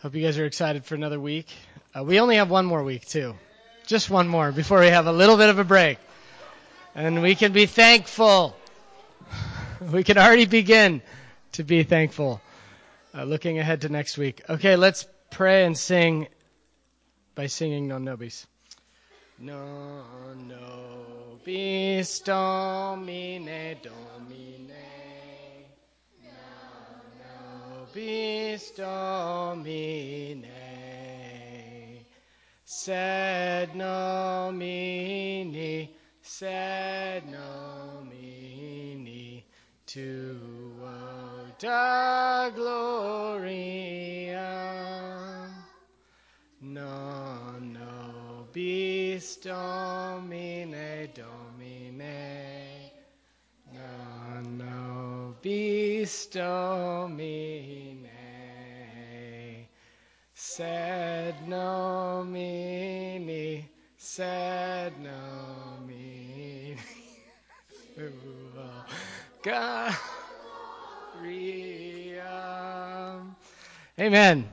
Hope you guys are excited for another week. Uh, we only have one more week, too. Just one more before we have a little bit of a break. And we can be thankful. We can already begin to be thankful. Uh, looking ahead to next week. Okay, let's pray and sing by singing Non Nobis. Non nobis domine domine nobis domine, sed nomini, sed nomini, tuo da gloria, non nobis domine domine, non nobis domine, sed nomini, sed nomini, tuo gloria. Amen.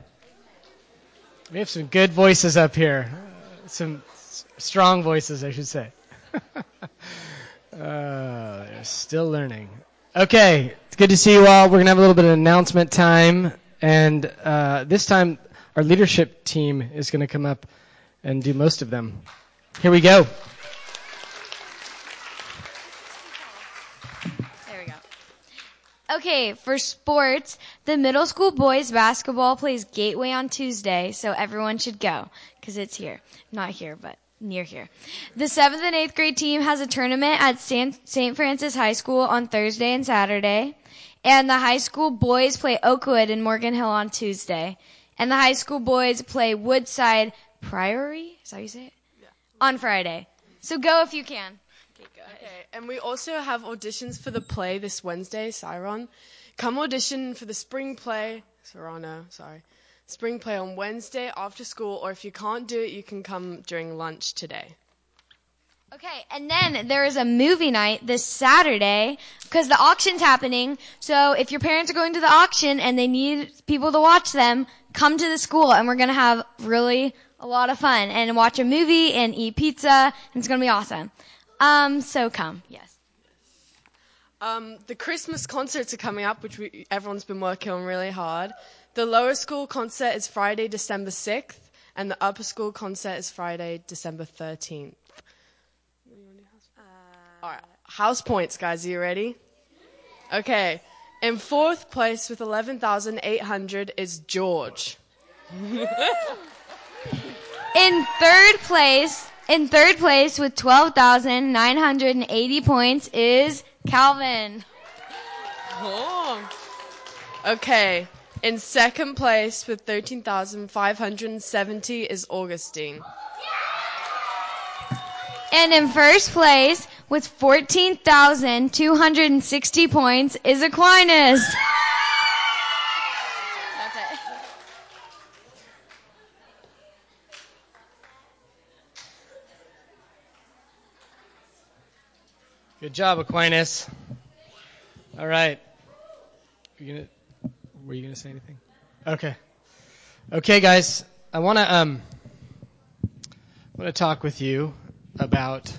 We have some good voices up here. Some strong voices, I should say. uh, they're still learning. Okay, it's good to see you all. We're going to have a little bit of announcement time. And uh, this time, our leadership team is going to come up and do most of them. Here we go. There we go. Okay, for sports, the middle school boys basketball plays Gateway on Tuesday, so everyone should go because it's here. Not here, but near here. The seventh and eighth grade team has a tournament at St. Francis High School on Thursday and Saturday, and the high school boys play Oakwood in Morgan Hill on Tuesday, and the high school boys play Woodside Priory. Is that how you say it? Yeah. On Friday. So go if you can. Okay, go ahead. Okay, and we also have auditions for the play this Wednesday, Siron. Come audition for the spring play, Cyrano, sorry, spring play on Wednesday after school, or if you can't do it, you can come during lunch today. Okay, and then there is a movie night this Saturday because the auction's happening. So if your parents are going to the auction and they need people to watch them, come to the school and we're gonna have really a lot of fun and watch a movie and eat pizza and it's gonna be awesome. Um, so come, yes. Um, the Christmas concerts are coming up, which we, everyone's been working on really hard. The lower school concert is Friday, December 6th, and the upper school concert is Friday, December 13th. Alright, house points, guys. Are you ready? Okay. In fourth place with 11,800 is George. In third place, in third place with 12,980 points is Calvin. Oh. Okay. In second place with 13,570 is Augustine. And in first place with 14,260 points is Aquinas. Good job, Aquinas. All right. You gonna, were you going to say anything? Okay. Okay, guys. I want to um, I want to talk with you about.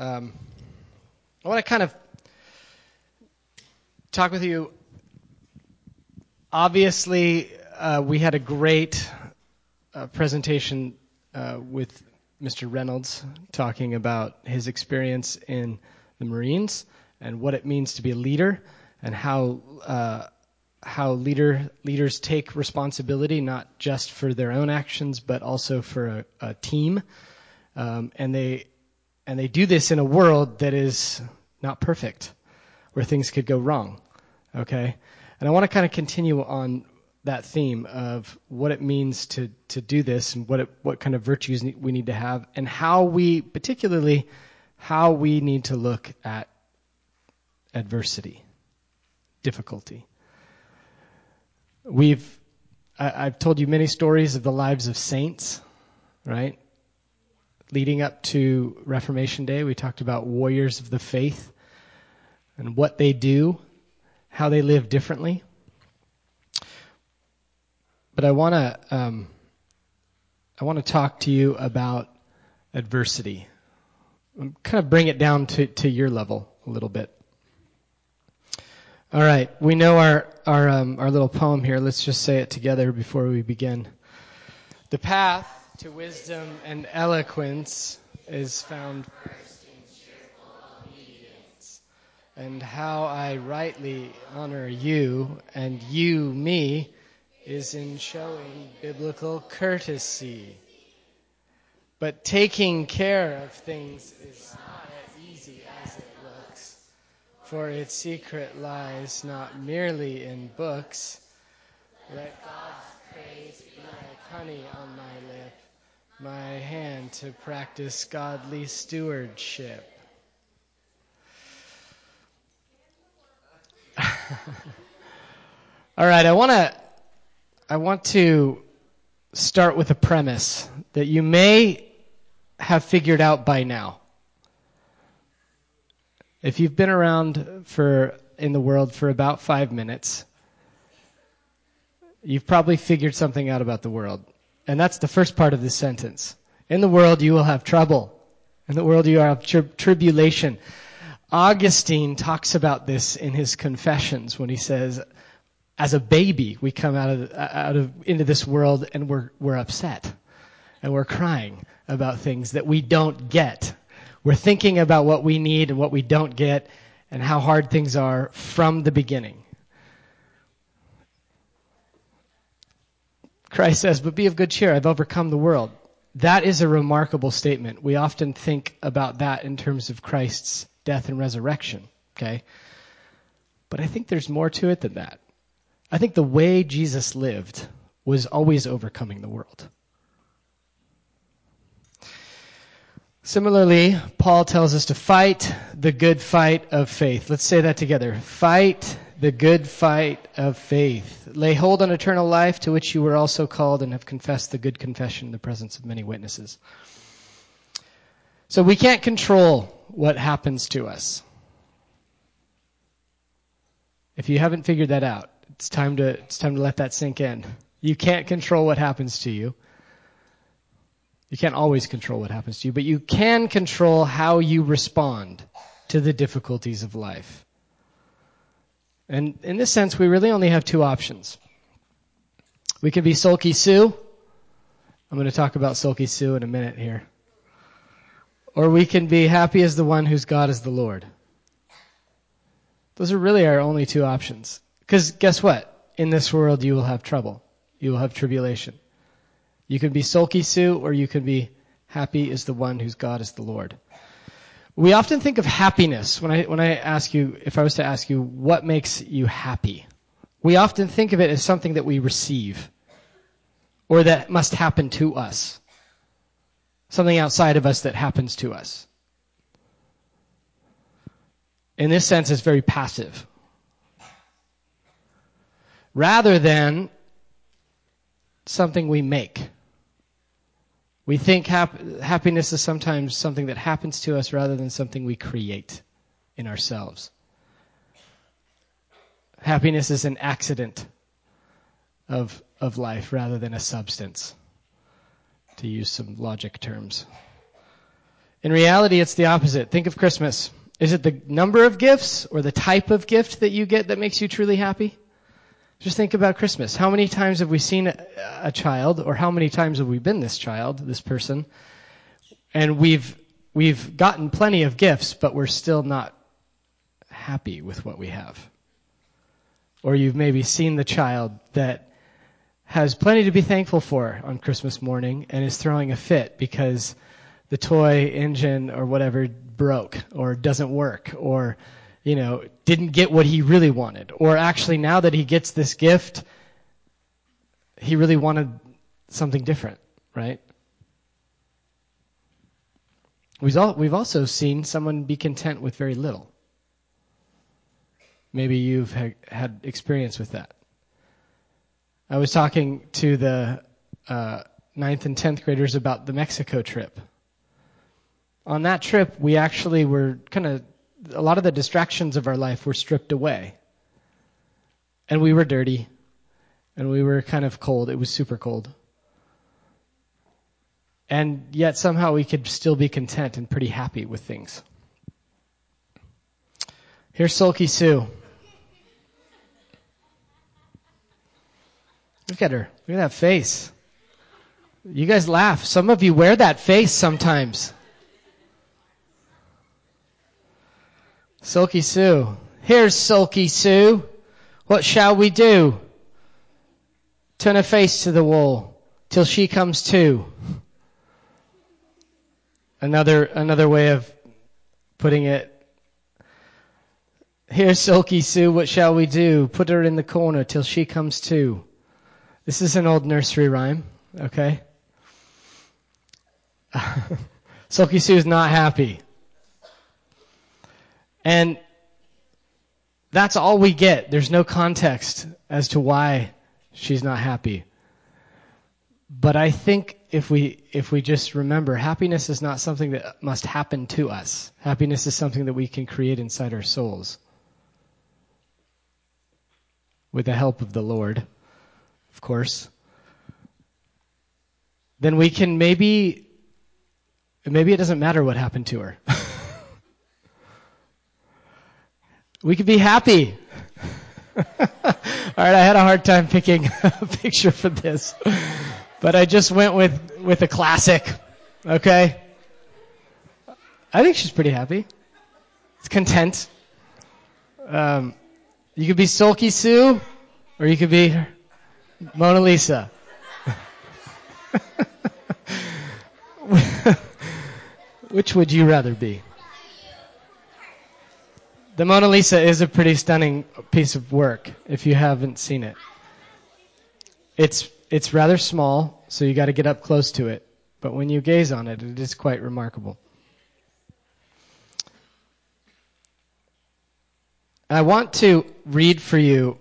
Um, I want to kind of talk with you. Obviously, uh, we had a great uh, presentation uh, with Mr. Reynolds talking about his experience in the Marines and what it means to be a leader and how uh, how leader leaders take responsibility not just for their own actions but also for a, a team um, and they and they do this in a world that is not perfect where things could go wrong okay? And I want to kind of continue on that theme of what it means to to do this and what it, what kind of virtues we need to have and how we particularly how we need to look at adversity difficulty. We've I, I've told you many stories of the lives of saints right leading up to Reformation Day we talked about warriors of the faith and what they do how they live differently but I want to um, I want to talk to you about adversity. Kind of bring it down to, to your level a little bit. All right, we know our our um, our little poem here. Let's just say it together before we begin. The path to wisdom and eloquence is found first in cheerful obedience, and how I rightly honor you and you me is in showing biblical courtesy. But taking care of things is not as easy as it looks, for its secret lies not merely in books. Let God's praise be like honey on my lip, my hand to practice godly stewardship. All right, I want to I want to start with a premise that you may have figured out by now. If you've been around for in the world for about 5 minutes, you've probably figured something out about the world. And that's the first part of this sentence. In the world you will have trouble. In the world you will have tri- tribulation. Augustine talks about this in his confessions when he says, as a baby, we come out of, out of, into this world and we're, we're upset. And we're crying about things that we don't get. We're thinking about what we need and what we don't get and how hard things are from the beginning. Christ says, but be of good cheer. I've overcome the world. That is a remarkable statement. We often think about that in terms of Christ's death and resurrection. Okay? But I think there's more to it than that. I think the way Jesus lived was always overcoming the world. Similarly, Paul tells us to fight the good fight of faith. Let's say that together. Fight the good fight of faith. Lay hold on eternal life to which you were also called and have confessed the good confession in the presence of many witnesses. So we can't control what happens to us. If you haven't figured that out, it's time to it's time to let that sink in. You can't control what happens to you. You can't always control what happens to you, but you can control how you respond to the difficulties of life. And in this sense, we really only have two options. We can be sulky Sue. I'm going to talk about sulky Sue in a minute here. Or we can be happy as the one whose God is the Lord. Those are really our only two options. Because guess what? In this world you will have trouble. You will have tribulation. You can be sulky Sue or you can be happy is the one whose God is the Lord. We often think of happiness when I, when I ask you, if I was to ask you, what makes you happy? We often think of it as something that we receive or that must happen to us. Something outside of us that happens to us. In this sense, it's very passive rather than something we make. We think hap- happiness is sometimes something that happens to us rather than something we create in ourselves. Happiness is an accident of, of life rather than a substance, to use some logic terms. In reality, it's the opposite. Think of Christmas. Is it the number of gifts or the type of gift that you get that makes you truly happy? Just think about Christmas. How many times have we seen a, a, child, or how many times have we been this child, this person, and we've we've gotten plenty of gifts, but we're still not happy with what we have. Or you've maybe seen the child that has plenty to be thankful for on Christmas morning and is throwing a fit because the toy engine or whatever broke or doesn't work or you know, didn't get what he really wanted. Or actually, now that he gets this gift, he really wanted something different, right? We've also seen someone be content with very little. Maybe you've had experience with that. I was talking to the uh, ninth and tenth graders about the Mexico trip. On that trip, we actually were kind of a lot of the distractions of our life were stripped away. And we were dirty. and we were kind of cold. It was super cold. And yet somehow we could still be content and pretty happy with things. Here's Sulky Sue. Look at her. Look at that face. You guys laugh. Some of you wear that face sometimes. Sulky Sue. Here's Sulky Sue. What shall we do? Turn her face to the wall till she comes to. Another, another way of putting it. Here's Sulky Sue. What shall we do? Put her in the corner till she comes to. This is an old nursery rhyme, okay? Sulky Sue's not happy. And that's all we get. There's no context as to why she's not happy. But I think if we if we just remember happiness is not something that must happen to us. Happiness is something that we can create inside our souls. With the help of the Lord, of course. Then we can maybe maybe it doesn't matter what happened to her. we could be happy. All right, I had a hard time picking a picture for this, but I just went with with a classic. Okay, I think she's pretty happy. It's content. Um, you could be Sulky Sue, or you could be Mona Lisa. Which would you rather be? The Mona Lisa is a pretty stunning piece of work if you haven't seen it. It's it's rather small, so you got to get up close to it, but when you gaze on it, it is quite remarkable. I want to read for you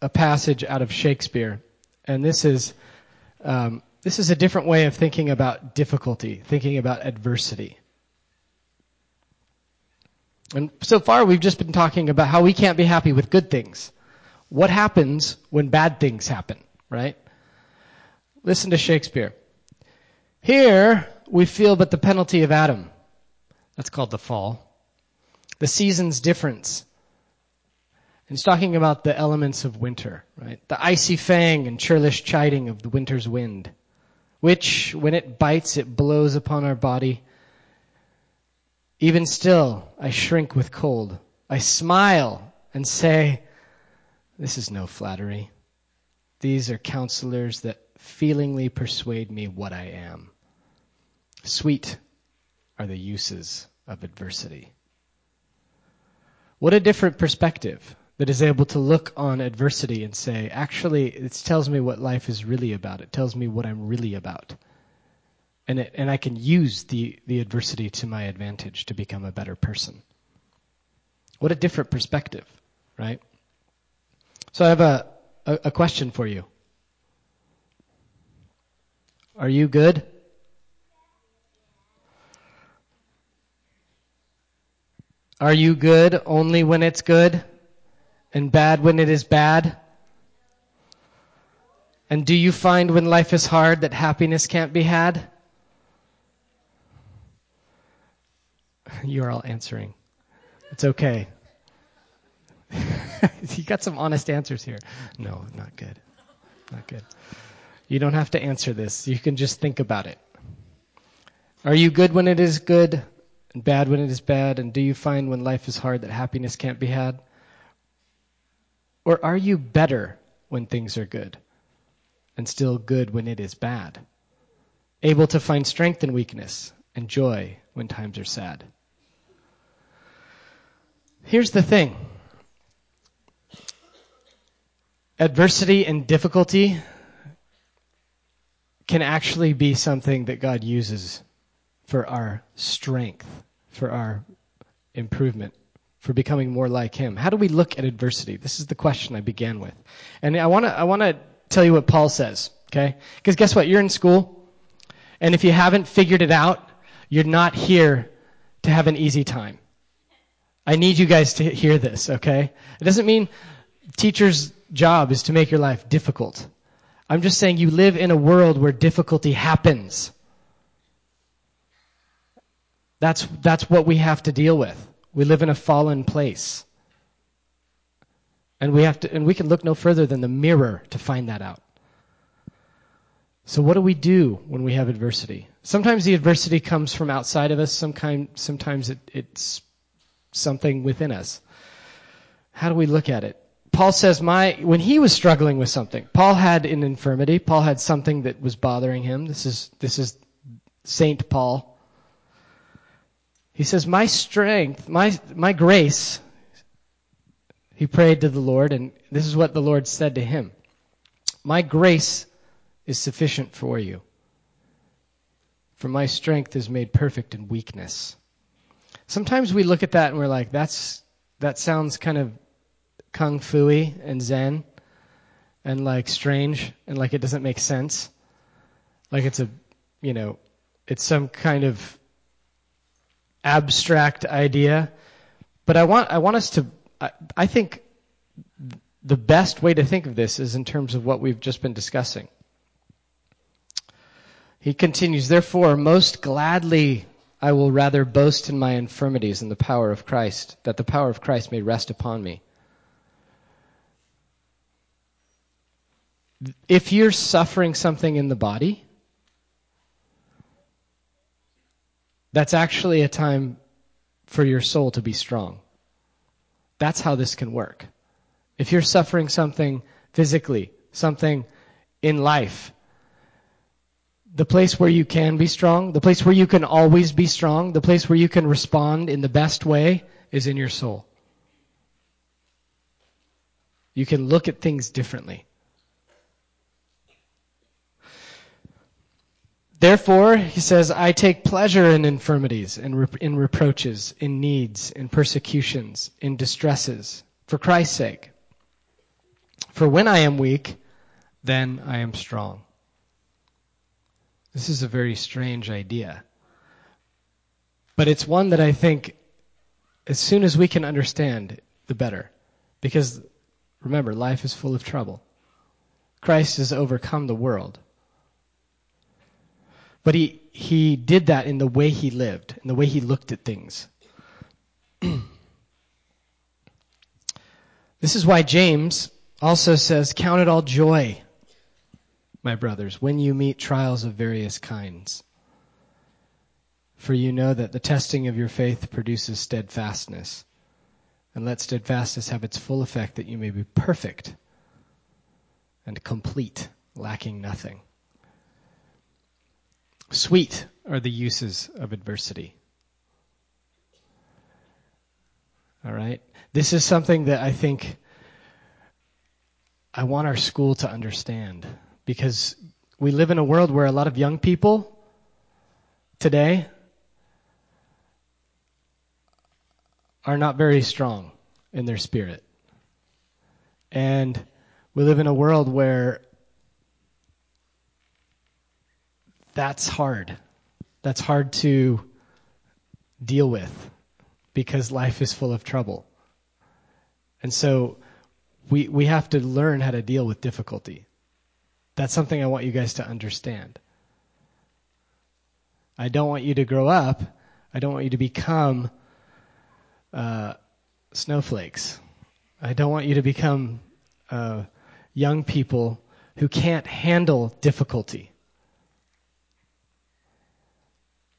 a passage out of Shakespeare, and this is um, this is a different way of thinking about difficulty, thinking about adversity. And so far we've just been talking about how we can't be happy with good things. What happens when bad things happen, right? Listen to Shakespeare. Here we feel but the penalty of Adam. That's called the fall. The season's difference. And he's talking about the elements of winter, right? The icy fang and churlish chiding of the winter's wind, which, when it bites, it blows upon our body even still, I shrink with cold. I smile and say, this is no flattery. These are counselors that feelingly persuade me what I am. Sweet are the uses of adversity. What a different perspective that is able to look on adversity and say, actually, it tells me what life is really about. It tells me what I'm really about and it, and I can use the the adversity to my advantage to become a better person. What a different perspective, right? So I have a, a, a question for you. Are you good? Are you good only when it's good and bad when it is bad? And do you find when life is hard that happiness can't be had? You are all answering. It's okay. you got some honest answers here. No, not good. Not good. You don't have to answer this. You can just think about it. Are you good when it is good and bad when it is bad? And do you find when life is hard that happiness can't be had? Or are you better when things are good and still good when it is bad? Able to find strength in weakness and joy when times are sad? Here's the thing. Adversity and difficulty can actually be something that God uses for our strength, for our improvement, for becoming more like Him. How do we look at adversity? This is the question I began with. And I want to, I want to tell you what Paul says, okay? Because guess what? You're in school, and if you haven't figured it out, you're not here to have an easy time. I need you guys to hear this, okay? It doesn't mean teachers job is to make your life difficult. I'm just saying you live in a world where difficulty happens. That's, that's what we have to deal with. We live in a fallen place. And we have to, and we can look no further than the mirror to find that out. So what do we do when we have adversity? Sometimes the adversity comes from outside of us. Some sometimes it, it's something within us. How do we look at it? Paul says, my, when he was struggling with something, Paul had an infirmity. Paul had something that was bothering him. This is, this is Saint Paul. He says, my strength, my, my grace, he prayed to the Lord, and this is what the Lord said to him. My grace is sufficient for you. For my strength is made perfect in weakness. Sometimes we look at that and we're like, that's, that sounds kind of kung fu y and zen and like strange and like it doesn't make sense. Like it's a, you know, it's some kind of abstract idea. But I want, I want us to, I, I think the best way to think of this is in terms of what we've just been discussing. He continues, therefore, most gladly I will rather boast in my infirmities in the power of Christ, that the power of Christ may rest upon me. If you're suffering something in the body, that's actually a time for your soul to be strong. That's how this can work. If you're suffering something physically, something in life, the place where you can be strong, the place where you can always be strong, the place where you can respond in the best way is in your soul. You can look at things differently. Therefore, he says, I take pleasure in infirmities, in, in reproaches, in needs, in persecutions, in distresses, for Christ's sake. For when I am weak, then I am strong. This is a very strange idea. But it's one that I think as soon as we can understand, the better. Because remember, life is full of trouble. Christ has overcome the world. But he, he did that in the way he lived, in the way he looked at things. this is why James also says, Count it all joy, my brothers, when you meet trials of various kinds. For you know that the testing of your faith produces steadfastness. And let steadfastness have its full effect that you may be perfect and complete, lacking nothing. Sweet are the uses of adversity. All right? This is something that I think I want our school to understand because we live in a world where a lot of young people today are not very strong in their spirit. And we live in a world where that's hard. That's hard to deal with because life is full of trouble. And so we, we have to learn how to deal with difficulty. That's something I want you guys to understand. I don't want you to grow up. I don't want you to become uh, snowflakes. I don't want you to become uh, young people who can't handle difficulty.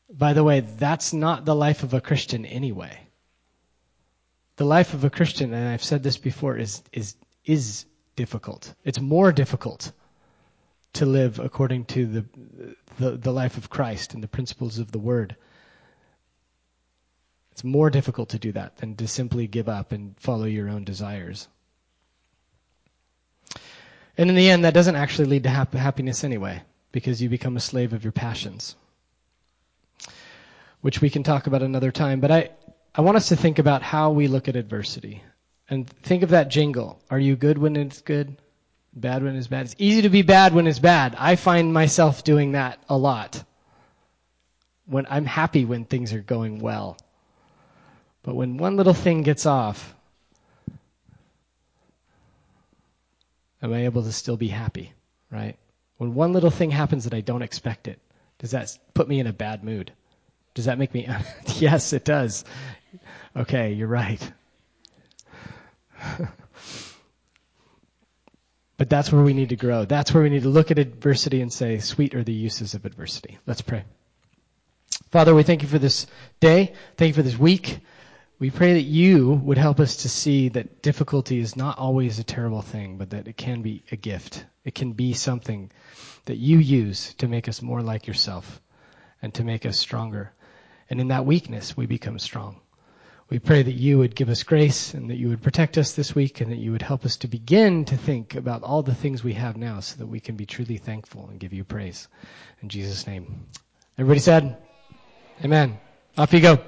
By the way, that's not the life of a Christian anyway. The life of a Christian, and I've said this before, is, is, is difficult. It's more difficult to live according to the, the, the life of Christ and the principles of the Word. It's more difficult to do that than to simply give up and follow your own desires. And in the end, that doesn't actually lead to happiness anyway, because you become a slave of your passions which we can talk about another time. But I, I want us to think about how we look at adversity. And think of that jingle. Are you good when it's good? Bad when it's bad? It's easy to be bad when it's bad. I find myself doing that a lot. When I'm happy when things are going well. But when one little thing gets off, am I able to still be happy, right? When one little thing happens that I don't expect it, does that put me in a bad mood? Does that make me? yes, it does. Okay, you're right. but that's where we need to grow. That's where we need to look at adversity and say, sweet are the uses of adversity. Let's pray. Father, we thank you for this day. Thank you for this week. We pray that you would help us to see that difficulty is not always a terrible thing, but that it can be a gift. It can be something that you use to make us more like yourself and to make us stronger. And in that weakness, we become strong. We pray that you would give us grace and that you would protect us this week and that you would help us to begin to think about all the things we have now so that we can be truly thankful and give you praise. In Jesus' name. Everybody said, Amen. Off you go.